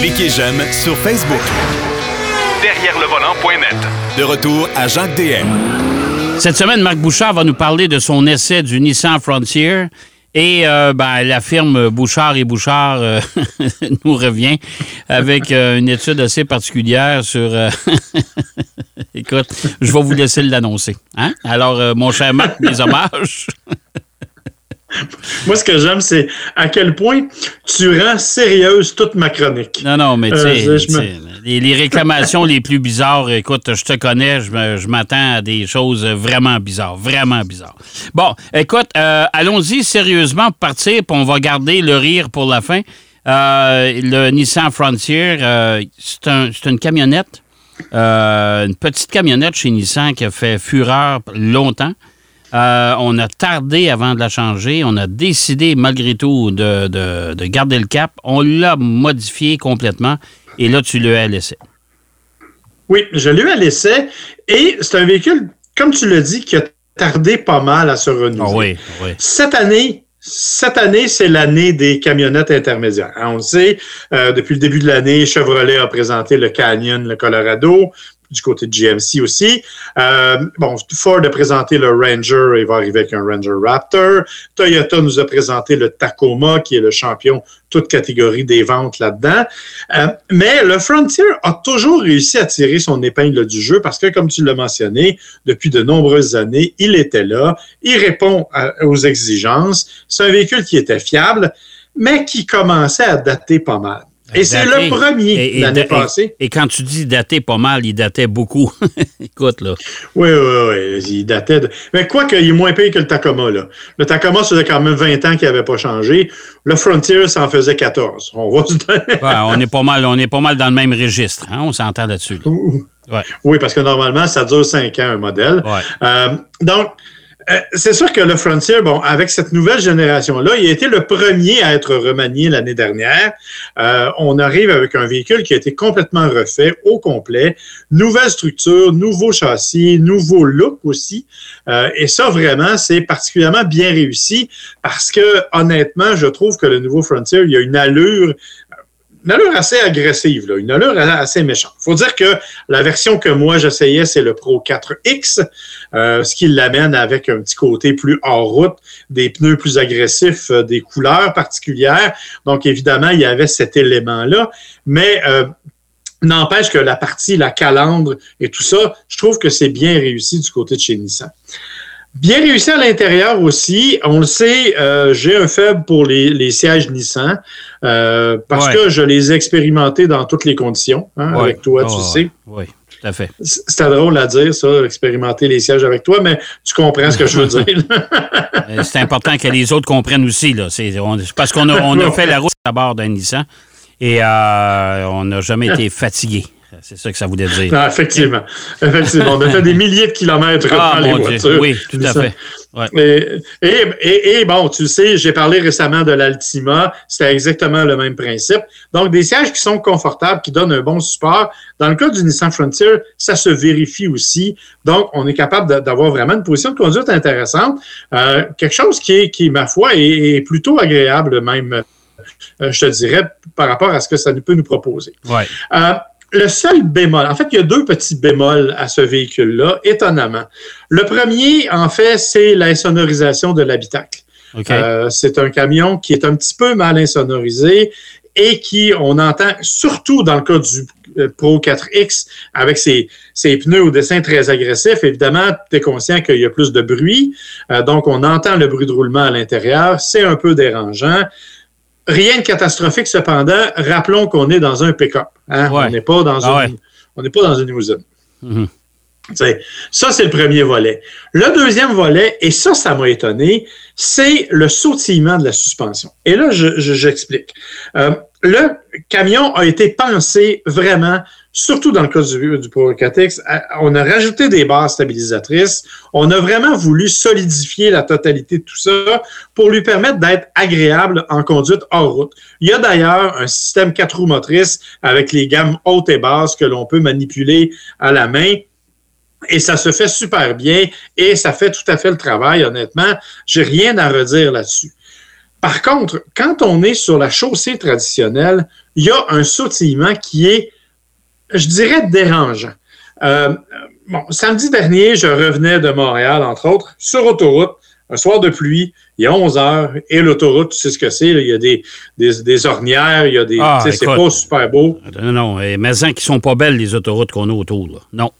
Cliquez j'aime sur Facebook. Derrière le volant.net. De retour à Jacques DM. Cette semaine, Marc Bouchard va nous parler de son essai du Nissan Frontier. Et euh, ben, la firme Bouchard et Bouchard euh, nous revient avec euh, une étude assez particulière sur... euh, Écoute, je vais vous laisser l'annoncer. Hein? Alors, euh, mon cher Marc, mes hommages. Moi, ce que j'aime, c'est à quel point tu rends sérieuse toute ma chronique. Non, non, mais tu sais, Euh, tu me- sais, les, réclamations les plus bizarres, écoute, je te connais, je m'attends à des choses vraiment bizarres, vraiment bizarres. Bon, écoute, euh, allons-y sérieusement pour partir, puis on va garder le rire pour la fin. Euh, le Nissan Frontier, c'est un- c'est une camionnette, une petite camionnette chez Nissan qui a fait fureur longtemps. Euh, on a tardé avant de la changer. On a décidé, malgré tout, de, de- de garder le cap. On l'a modifié complètement. Et là, tu le as laissé. Oui, je l'ai eu à l'essai et c'est un véhicule, comme tu l'as dit, qui a tardé pas mal à se renouveler. Ah oui, oui. Cette année, cette année, c'est l'année des camionnettes intermédiaires. On le sait, euh, depuis le début de l'année, Chevrolet a présenté le Canyon, le Colorado, du côté de GMC aussi. Euh, bon, Ford a présenté le Ranger, il va arriver avec un Ranger Raptor. Toyota nous a présenté le Tacoma, qui est le champion toute catégorie des ventes là-dedans. Euh, mais le Frontier a toujours réussi à tirer son épingle du jeu parce que, comme tu l'as mentionné, depuis de nombreuses années, il était là, il répond aux exigences. C'est un véhicule qui était fiable, mais qui commençait à dater pas mal. Et c'est Daté. le premier Et- et- l'année et- passée. Et quand tu dis dater pas mal, il datait beaucoup. Écoute, là. Oui, oui, oui. Il datait de... Mais quoi qu'il est moins payé que le Tacoma, là. Le Tacoma, ça faisait quand même 20 ans qu'il n'avait pas changé. Le Frontier, ça en faisait 14. On va se donner. Ouais, on, est pas mal, on est pas mal dans le même registre. hein, On s'entend là-dessus. là. Ouais. Oui, parce que normalement, ça dure 5 ans, un modèle. Ouais. Euh, donc, c'est sûr que le Frontier, bon, avec cette nouvelle génération-là, il a été le premier à être remanié l'année dernière. Euh, on arrive avec un véhicule qui a été complètement refait au complet. Nouvelle structure, nouveau châssis, nouveau look aussi. Euh, et ça, vraiment, c'est particulièrement bien réussi parce que, honnêtement, je trouve que le nouveau Frontier, il a une allure une allure assez agressive, une allure assez méchante. Il faut dire que la version que moi j'essayais, c'est le Pro 4X, euh, ce qui l'amène avec un petit côté plus hors route, des pneus plus agressifs, euh, des couleurs particulières. Donc évidemment, il y avait cet élément-là, mais euh, n'empêche que la partie, la calandre et tout ça, je trouve que c'est bien réussi du côté de chez Nissan. Bien réussi à l'intérieur aussi. On le sait, euh, j'ai un faible pour les, les sièges Nissan euh, parce Ouais. que je les ai expérimentés dans toutes les conditions. hein, Ouais. Avec toi, tu sais. Oui, tout à fait. C'était drôle à dire, ça, expérimenter les sièges avec toi, mais tu comprends ce que je veux dire. C'est important que les autres comprennent aussi. Là. On- parce qu'on a, on a fait la route à bord d'un Nissan et euh, on n'a jamais été fatigué. C'est ça que ça voulait dire. Non, effectivement. Effectivement. On a fait des milliers de kilomètres Ah, dans les Dieu. voitures. Oui, tout à fait. Ouais. Et, et, et- et bon, tu sais, j'ai parlé récemment de l'Altima. C'était exactement le même principe. Donc, des sièges qui sont confortables, qui donnent un bon support. Dans le cas du Nissan Frontier, ça se vérifie aussi. Donc, on est capable d'avoir vraiment une position de conduite intéressante. Euh, quelque chose qui est, qui, ma foi, est, est plutôt agréable même, euh, je te dirais, par rapport à ce que ça peut nous proposer. Ouais. Euh, le seul bémol, en fait, il y a deux petits bémols à ce véhicule-là, étonnamment. Le premier, en fait, c'est l'insonorisation de l'habitacle. Euh, c'est un camion qui est un petit peu mal insonorisé et qui, on entend, surtout dans le cas du euh, Pro 4X, avec ses, ses pneus au dessin très agressif, évidemment, tu es conscient qu'il y a plus de bruit. Euh, donc, on entend le bruit de roulement à l'intérieur. C'est un peu dérangeant. Rien de catastrophique, cependant. Rappelons qu'on est dans un pick-up. hein. Ouais. On n'est pas dans Ah une, ouais. on n'est pas dans une limousine. Mhm. Ça, c'est le premier volet. Le deuxième volet, et ça, ça m'a étonné, c'est le sautillement de la suspension. Et là, je- je- j'explique. Euh, le camion a été pensé vraiment, surtout dans le cas du, du Pro 4X, à- on a rajouté des barres stabilisatrices. On a vraiment voulu solidifier la totalité de tout ça pour lui permettre d'être agréable en conduite hors route. Il y a d'ailleurs un système quatre roues motrices avec les gammes hautes et basses que l'on peut manipuler à la main. Et ça se fait super bien et ça fait tout à fait le travail, honnêtement. J'ai rien à redire là-dessus. Par contre, quand on est sur la chaussée traditionnelle, il y a un sautillement qui est, je dirais, dérangeant. Euh, bon, samedi dernier, je revenais de Montréal, entre autres, sur autoroute, un soir de pluie, il y a 11 heures, et l'autoroute, tu sais ce que c'est, il y a des, des, ornières, il y a des. Ah, tu sais, c'est pas super beau. Non, non, mais qui sont pas belles, les autoroutes qu'on a autour, là. Non.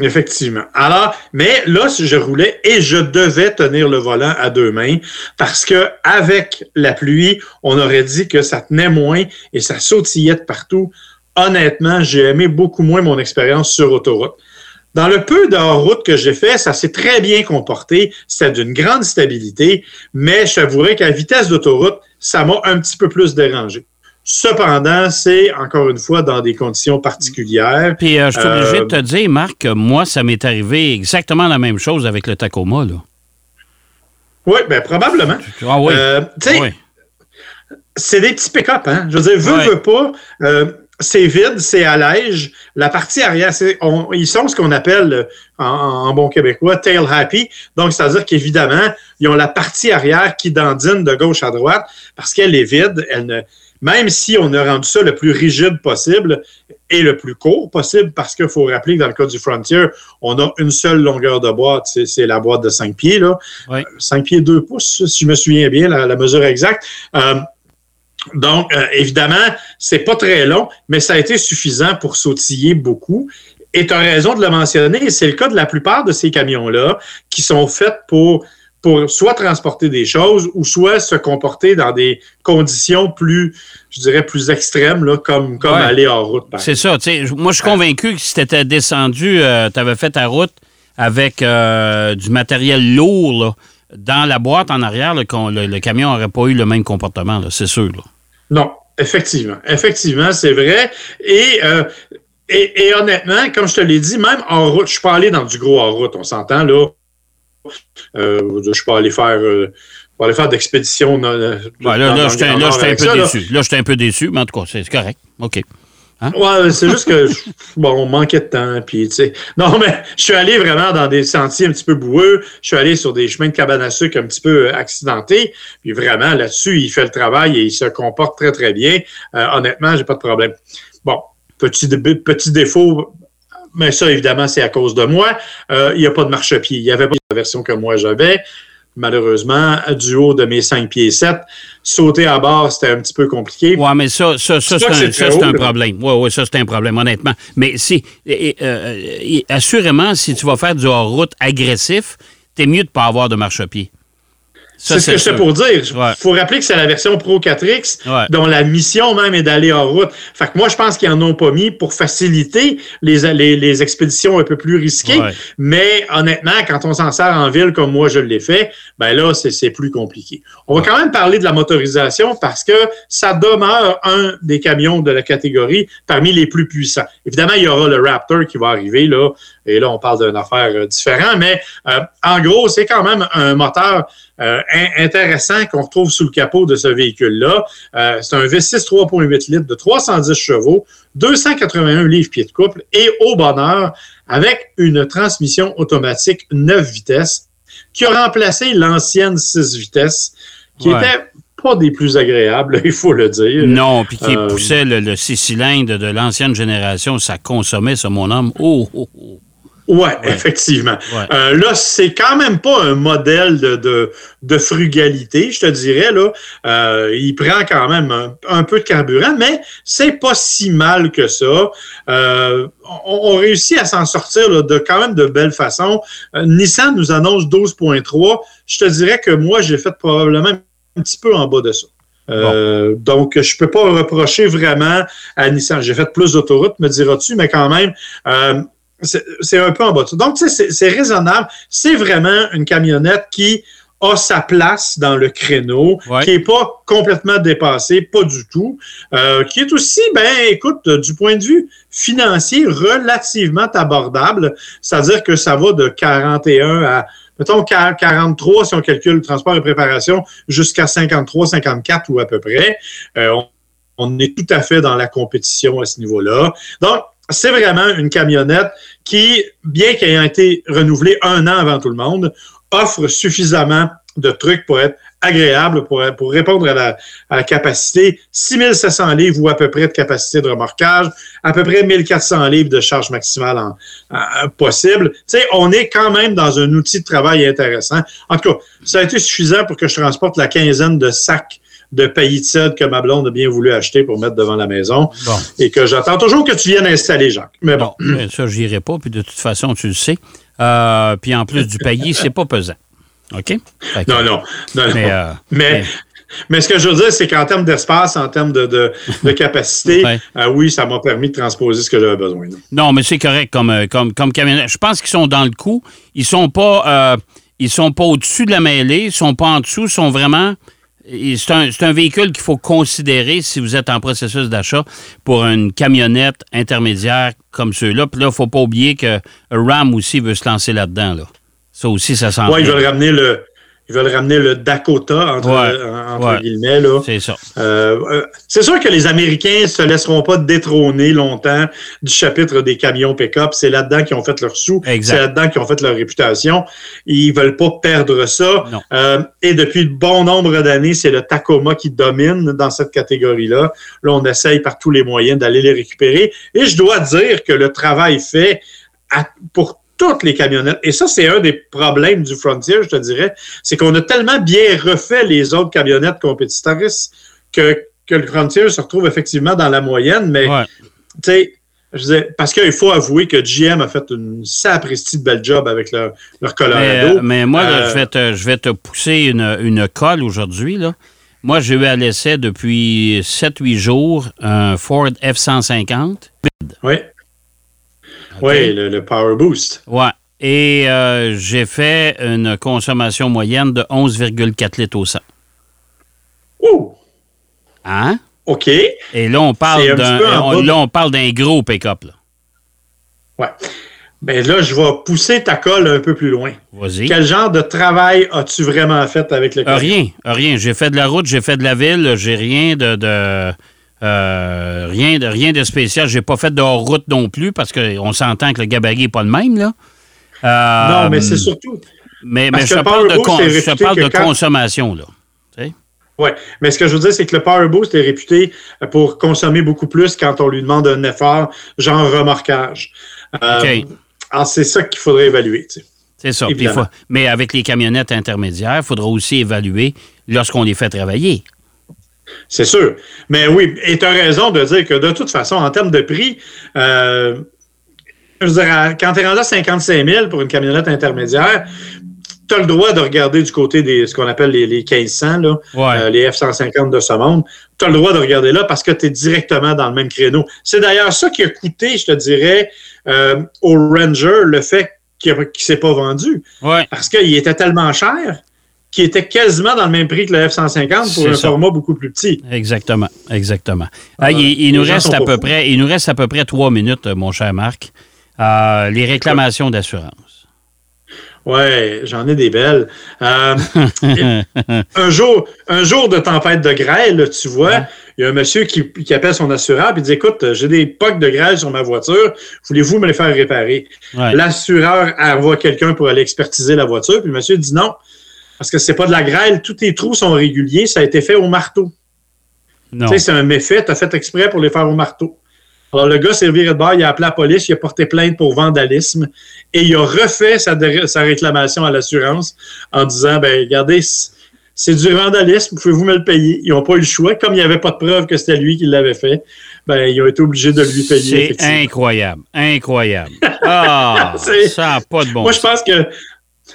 Effectivement. Alors, mais là, je roulais et je devais tenir le volant à deux mains parce que avec la pluie, on aurait dit que ça tenait moins et ça sautillait de partout. Honnêtement, j'ai aimé beaucoup moins mon expérience sur autoroute. Dans le peu de route que j'ai fait, ça s'est très bien comporté. C'était d'une grande stabilité, mais je qu'à vitesse d'autoroute, ça m'a un petit peu plus dérangé. Cependant, c'est encore une fois dans des conditions particulières. Puis euh, je suis obligé de euh, te dire, Marc, moi, ça m'est arrivé exactement la même chose avec le Tacoma. Là. Oui, bien probablement. Ah oui. Euh, oui. C'est des petits pick-up, hein? Je veux dire, veux, veux pas c'est vide, c'est à l'âge. La partie arrière, ils sont ce qu'on appelle en, bon québécois tail happy. Donc, c'est-à-dire qu'évidemment, ils ont la partie arrière qui dandine de gauche à droite parce qu'elle est vide. Elle ne, même si on a rendu ça le plus rigide possible et le plus court possible, parce qu'il faut rappeler que dans le cas du Frontier, on a une seule longueur de boîte, c'est la boîte de 5 pieds, là. 5 pieds 2 pouces, si je me souviens bien, la, mesure exacte. Euh, donc, euh, évidemment, c'est pas très long, mais ça a été suffisant pour sautiller beaucoup. Et tu as raison de le mentionner, c'est le cas de la plupart de ces camions-là qui sont faits pour, pour soit transporter des choses ou soit se comporter dans des conditions plus, je dirais, plus extrêmes, là, comme, comme aller en route. C'est ça. Moi, je suis convaincu que si tu étais descendu, euh, tu avais fait ta route avec euh, du matériel lourd dans la boîte en arrière, le, le, camion n'aurait pas eu le même comportement, c'est sûr. Non, effectivement. Effectivement, c'est vrai. Euh, et, et, honnêtement, comme je te l'ai dit, même en route, je suis pas allé dans du gros en route, on s'entend là. Euh, je suis pas allé faire. Euh, aller faire d'expédition. là, là, j'étais un peu déçu. Là, j'étais un peu déçu, mais en tout cas, c'est correct. OK. Hein? Ouais, c'est juste que, bon, on manquait de temps. Puis, tu sais. Non, mais je suis allé vraiment dans des sentiers un petit peu boueux. Je suis allé sur des chemins de cabane à sucre un petit peu euh, accidentés. Puis vraiment, là-dessus, il fait le travail et il se comporte très, très bien. Euh, honnêtement, j'ai pas de problème. Bon, petit, petit défaut, mais ça, évidemment, c'est à cause de moi. Euh, il n'y a pas de marchepied. Il n'y avait pas la version que moi j'avais malheureusement, du haut de mes 5 pieds 7. Sauter à bord, c'était un petit peu compliqué. Oui, mais ça, ça, ça c'est un, problème. Oui, oui, ça, c'est un problème, honnêtement. Mais si, euh, assurément, si tu vas faire du hors-route agressif, t'es mieux de ne pas avoir de marche-pied. C'est ce que je pour dire. Il faut rappeler que c'est la version Pro 4X dont la mission même est d'aller en route. Fait que moi, je pense qu'ils en ont pas mis pour faciliter les, les, expéditions un peu plus risquées. Mais honnêtement, quand on s'en sert en ville comme moi je l'ai fait, ben là, c'est plus compliqué. On va quand même parler de la motorisation parce que ça demeure un des camions de la catégorie parmi les plus puissants. Évidemment, il y aura le Raptor qui va arriver là. Et là, on parle d'une affaire euh, différente, mais euh, en gros, c'est quand même un moteur euh, intéressant qu'on retrouve sous le capot de ce véhicule-là. Euh, c'est un V6 3.8 litres de 310 chevaux, 281 livres pieds de couple et au bonheur avec une transmission automatique 9 vitesses qui a remplacé l'ancienne 6 vitesses qui était pas des plus agréables, il faut le dire. Non, puis qui euh, poussait le, 6 cylindres de l'ancienne génération, ça consommait ça, mon homme. Oh, oh, oh. Oui, effectivement. Euh, là, c'est quand même pas un modèle de, de, frugalité, je te dirais. Là. Euh, il prend quand même un, peu de carburant, mais c'est pas si mal que ça. Euh, on, réussit à s'en sortir de quand même de belle façon. Nissan nous annonce 12.3. Je te dirais que moi, j'ai fait probablement un petit peu en bas de ça. donc, je peux pas reprocher vraiment à Nissan. J'ai fait plus d'autoroutes, me diras-tu, mais quand même, c'est un peu en bas. Donc, tu sais, c'est raisonnable. C'est vraiment une camionnette qui a sa place dans le créneau, qui n'est pas complètement dépassée, pas du tout, euh, qui est aussi, ben, écoute, du point de vue financier, relativement abordable. C'est-à-dire que ça va de 41 à, mettons, 43 si on calcule le transport et préparation, jusqu'à 53, 54 ou à peu près. Euh, on, on est tout à fait dans la compétition à ce niveau-là. Donc, c'est vraiment une camionnette qui, bien qu'ayant été renouvelée un an avant tout le monde, offre suffisamment de trucs pour être agréable pour, répondre à la, à la capacité. 6700 livres ou à peu près de capacité de remorquage, à peu près 1400 livres de charge maximale possible. Tu sais, on est quand même dans un outil de travail intéressant. En tout cas, ça a été suffisant pour que je transporte la quinzaine de sacs de paillis de cèdre que ma blonde a bien voulu acheter pour mettre devant la maison Bon. et que j'attends toujours que tu viennes installer, Jacques. Mais bon. Ben, ça, j'irai pas, puis de toute façon, tu le sais. Euh, puis en plus du paillis, c'est pas pesant. OK? Que- Non, non. non, non. Mais, euh, Mais, mais- mais ce que je veux dire, c'est qu'en termes d'espace, en termes de, de, de capacité, Ouais. euh, oui, ça m'a permis de transposer ce que j'avais besoin. là. Non, mais c'est correct comme, comme, comme camionnette. Je pense qu'ils sont dans le coup. Ils sont pas, euh, ils sont pas au-dessus de la mêlée, ils sont pas en dessous, ils sont vraiment. C'est un, c'est un véhicule qu'il faut considérer si vous êtes en processus d'achat pour une camionnette intermédiaire comme ceux-là. Puis là, il ne faut pas oublier que Ram aussi veut se lancer là-dedans. Là. Ça aussi, ça s'en ils veulent ramener le. Ils veulent ramener le Dakota, entre, Ouais, en- entre ouais. guillemets. C'est ça. Euh, euh, c'est sûr que les Américains se laisseront pas détrôner longtemps du chapitre des camions pick-up. C'est là-dedans qu'ils ont fait leur sous. C'est là-dedans qu'ils ont fait leur réputation. Ils veulent pas perdre ça. Euh, et depuis de bon nombre d'années, c'est le Tacoma qui domine dans cette catégorie-là. Là, on essaye par tous les moyens d'aller les récupérer. Et je dois dire que le travail fait à- pour toutes les camionnettes, et ça, c'est un des problèmes du Frontier, je te dirais, c'est qu'on a tellement bien refait les autres camionnettes compétitrices que, que le Frontier se retrouve effectivement dans la moyenne, mais Ouais. tu sais, je disais, parce qu'il faut avouer que GM a fait une sapristi de belle job avec leur, leur Colorado. euh, mais moi, là, Euh, je, vais te, je vais te pousser une, une colle aujourd'hui. là. Moi, j'ai eu à l'essai depuis 7-8 jours un Ford F-150. oui. Oui, le, le Power Boost. Ouais. Et euh, j'ai fait une consommation moyenne de 11,4 litres au 100. Ouh! Hein? OK. Et là, on parle d'un on- là, on parle d'un gros pick-up. Ouais. Ben là, je vais pousser ta colle un peu plus loin. Vas-y. Quel genre de travail as-tu vraiment fait avec le Euh, camion? rien, rien. J'ai fait de la route, j'ai fait de la ville, j'ai rien de, de euh, rien de rien de spécial. J'ai pas fait de hors-route non plus parce qu'on s'entend que le gabarit n'est pas le même là. Euh, Non, mais c'est surtout. Mais, mais je parle de, con- je parle quand- consommation là. Oui, mais ce que je veux dire, c'est que le Power Boost est réputé pour consommer beaucoup plus quand on lui demande un effort, genre remorquage. Euh. Alors, c'est ça qu'il faudrait évaluer. tu sais. C'est ça. Faut- mais avec les camionnettes intermédiaires, il faudra aussi évaluer lorsqu'on les fait travailler. C'est sûr. Mais oui, et tu as raison de dire que de toute façon, en termes de prix, euh, je à- quand tu es rendu à 55 000 pour une camionnette intermédiaire, tu as le droit de regarder du côté des ce qu'on appelle les, les 1500, là, Ouais. euh, les F-150 de ce monde. Tu as le droit de regarder là parce que tu es directement dans le même créneau. C'est d'ailleurs ça qui a coûté, je te dirais, euh, au Ranger le fait qu'il ne s'est pas vendu. Ouais. Parce qu'il était tellement cher qu'il était quasiment dans le même prix que le F-150 pour un ça. format beaucoup plus petit. Exactement, exactement. Ah, Ah, il, il nous reste à peu fous. près, il nous reste à peu près trois minutes, mon cher Marc. Euh, les réclamations d'assurance. Ouais, j'en ai des belles. Euh, un, jour, un jour de tempête de grêle, tu vois, Ouais. il y a un monsieur qui, qui appelle son assureur et dit Écoute, j'ai des pocs de grêle sur ma voiture, voulez-vous me les faire réparer? Ouais. L'assureur envoie quelqu'un pour aller expertiser la voiture, puis le monsieur dit non, parce que c'est pas de la grêle, tous tes trous sont réguliers, ça a été fait au marteau. Non. Tu sais, c'est un méfait, tu as fait exprès pour les faire au marteau. Alors, le gars s'est viré de bord, il a appelé la police, il a porté plainte pour vandalisme et il a refait sa, réclamation à l'assurance en disant ben regardez, c'est du vandalisme, pouvez-vous me le payer? Ils n'ont pas eu le choix. Comme il n'y avait pas de preuve que c'était lui qui l'avait fait, ben ils ont été obligés de lui payer. C'est incroyable, incroyable. Ah, ça n'a pas de bon Moi, je pense que,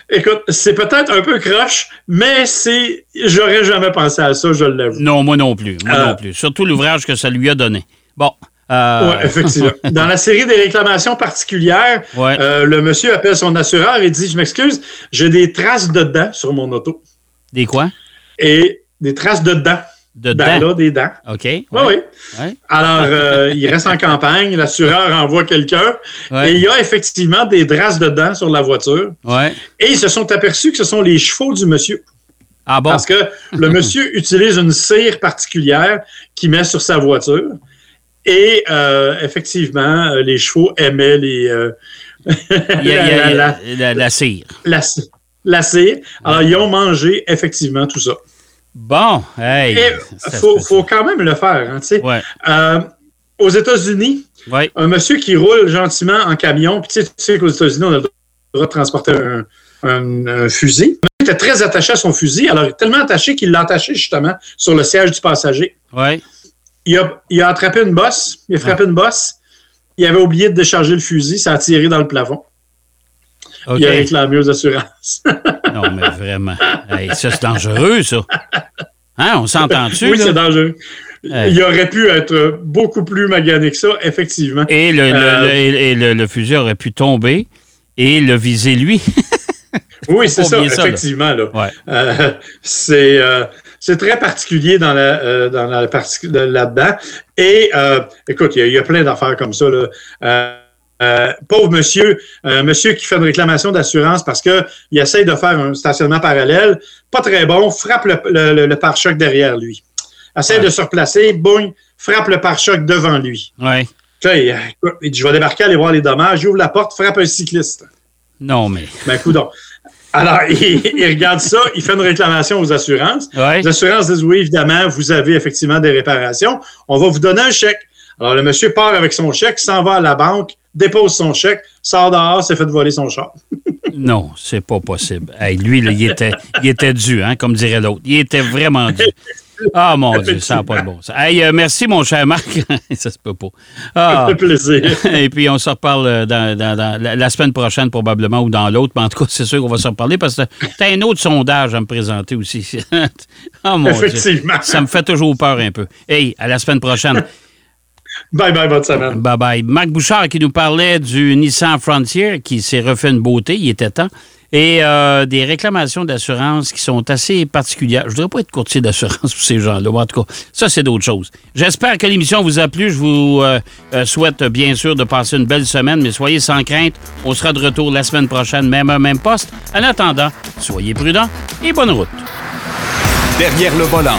écoute, c'est peut-être un peu croche, mais c'est, j'aurais jamais pensé à ça, je l'avoue. Non, moi non plus, moi Euh, non plus. Surtout l'ouvrage que ça lui a donné. Bon. euh, Oui, effectivement. Dans la série des réclamations particulières, ouais. euh, le monsieur appelle son assureur et dit Je m'excuse, j'ai des traces de dents sur mon auto. Des quoi? Et des traces de dents. De Ben dents. là, des dents. OK. Oui, oui. Ouais. Alors, euh, il reste en campagne, l'assureur envoie quelqu'un Ouais. et il y a effectivement des traces de dents sur la voiture. Ouais. Et ils se sont aperçus que ce sont les chevaux du monsieur. Ah bon? Parce que le monsieur utilise une cire particulière qu'il met sur sa voiture. Et euh, effectivement, euh, les chevaux aimaient les, euh, la, la- la- la cire. la cire. Alors, ils ont mangé effectivement tout ça. Bon, hey. Il faut, faut, quand même le faire. Hein, ouais. euh, aux États-Unis, ouais. un monsieur qui roule gentiment en camion, puis tu sais, tu sais qu'aux États-Unis, on a le droit de transporter un, un, un fusil. Il était très attaché à son fusil, alors tellement attaché qu'il l'a attaché justement sur le siège du passager. Ouais. Il a, il a attrapé une bosse, il a frappé une bosse, il avait oublié de décharger le fusil, ça a tiré dans le plafond. Il a réclamé aux assurances. Non, mais vraiment. Hey, ça, c'est dangereux, ça. Hein, on s'entend-tu? oui, c'est dangereux. Hey. Il aurait pu être beaucoup plus magané que ça, effectivement. Et le, le- Euh, le- et- le- le fusil aurait pu tomber et le viser lui. Oui, c'est ça, effectivement. là. Ouais. Euh, c'est euh, c'est très particulier dans la, euh, dans la là-dedans. Et écoute, il y, a- il y a plein d'affaires comme ça. Là. Euh, pauvre monsieur, euh, monsieur qui fait une réclamation d'assurance parce qu'il essaye de faire un stationnement parallèle, pas très bon, frappe le, le- le- le pare-choc derrière lui. Essaye Ouais. de se replacer, boum, frappe le pare-choc devant lui. Ouais. Il, dit, je vais débarquer, aller voir les dommages, il ouvre la porte, frappe un cycliste. Non, mais. Ben, coudon. Alors, il, il regarde ça, il fait une réclamation aux assurances. Ouais. Les assurances disent oui, évidemment, vous avez effectivement des réparations. On va vous donner un chèque. Alors, le monsieur part avec son chèque, s'en va à la banque, dépose son chèque, sort dehors, s'est fait voler son char. Non, c'est pas possible. Hey, lui, là, il, était, il était dû, hein, comme dirait l'autre. Il était vraiment dû. Ah, mon Dieu, ça n'a pas de bon sens. Hey, euh, merci, mon cher Marc. ça se peut pas. Ah. Ça fait plaisir. Et puis, on se reparle euh, dans, dans- dans la, semaine prochaine, probablement, ou dans l'autre. Mais en tout cas, c'est sûr qu'on va se reparler parce que tu as un autre sondage à me présenter aussi. oh, mon Dieu. Effectivement. Ça me fait toujours peur un peu. Hey, à la semaine prochaine. Bye bye, bonne semaine. Bye bye. Marc Bouchard qui nous parlait du Nissan Frontier qui s'est refait une beauté, il était temps. Et euh, des réclamations d'assurance qui sont assez particulières. Je ne voudrais pas être courtier d'assurance pour ces gens-là. mais En tout cas, ça, c'est d'autres choses. J'espère que l'émission vous a plu. Je vous euh, euh, souhaite bien sûr de passer une belle semaine, mais soyez sans crainte. On sera de retour la semaine prochaine, même heure, même poste. En attendant, soyez prudents et bonne route. Derrière le volant.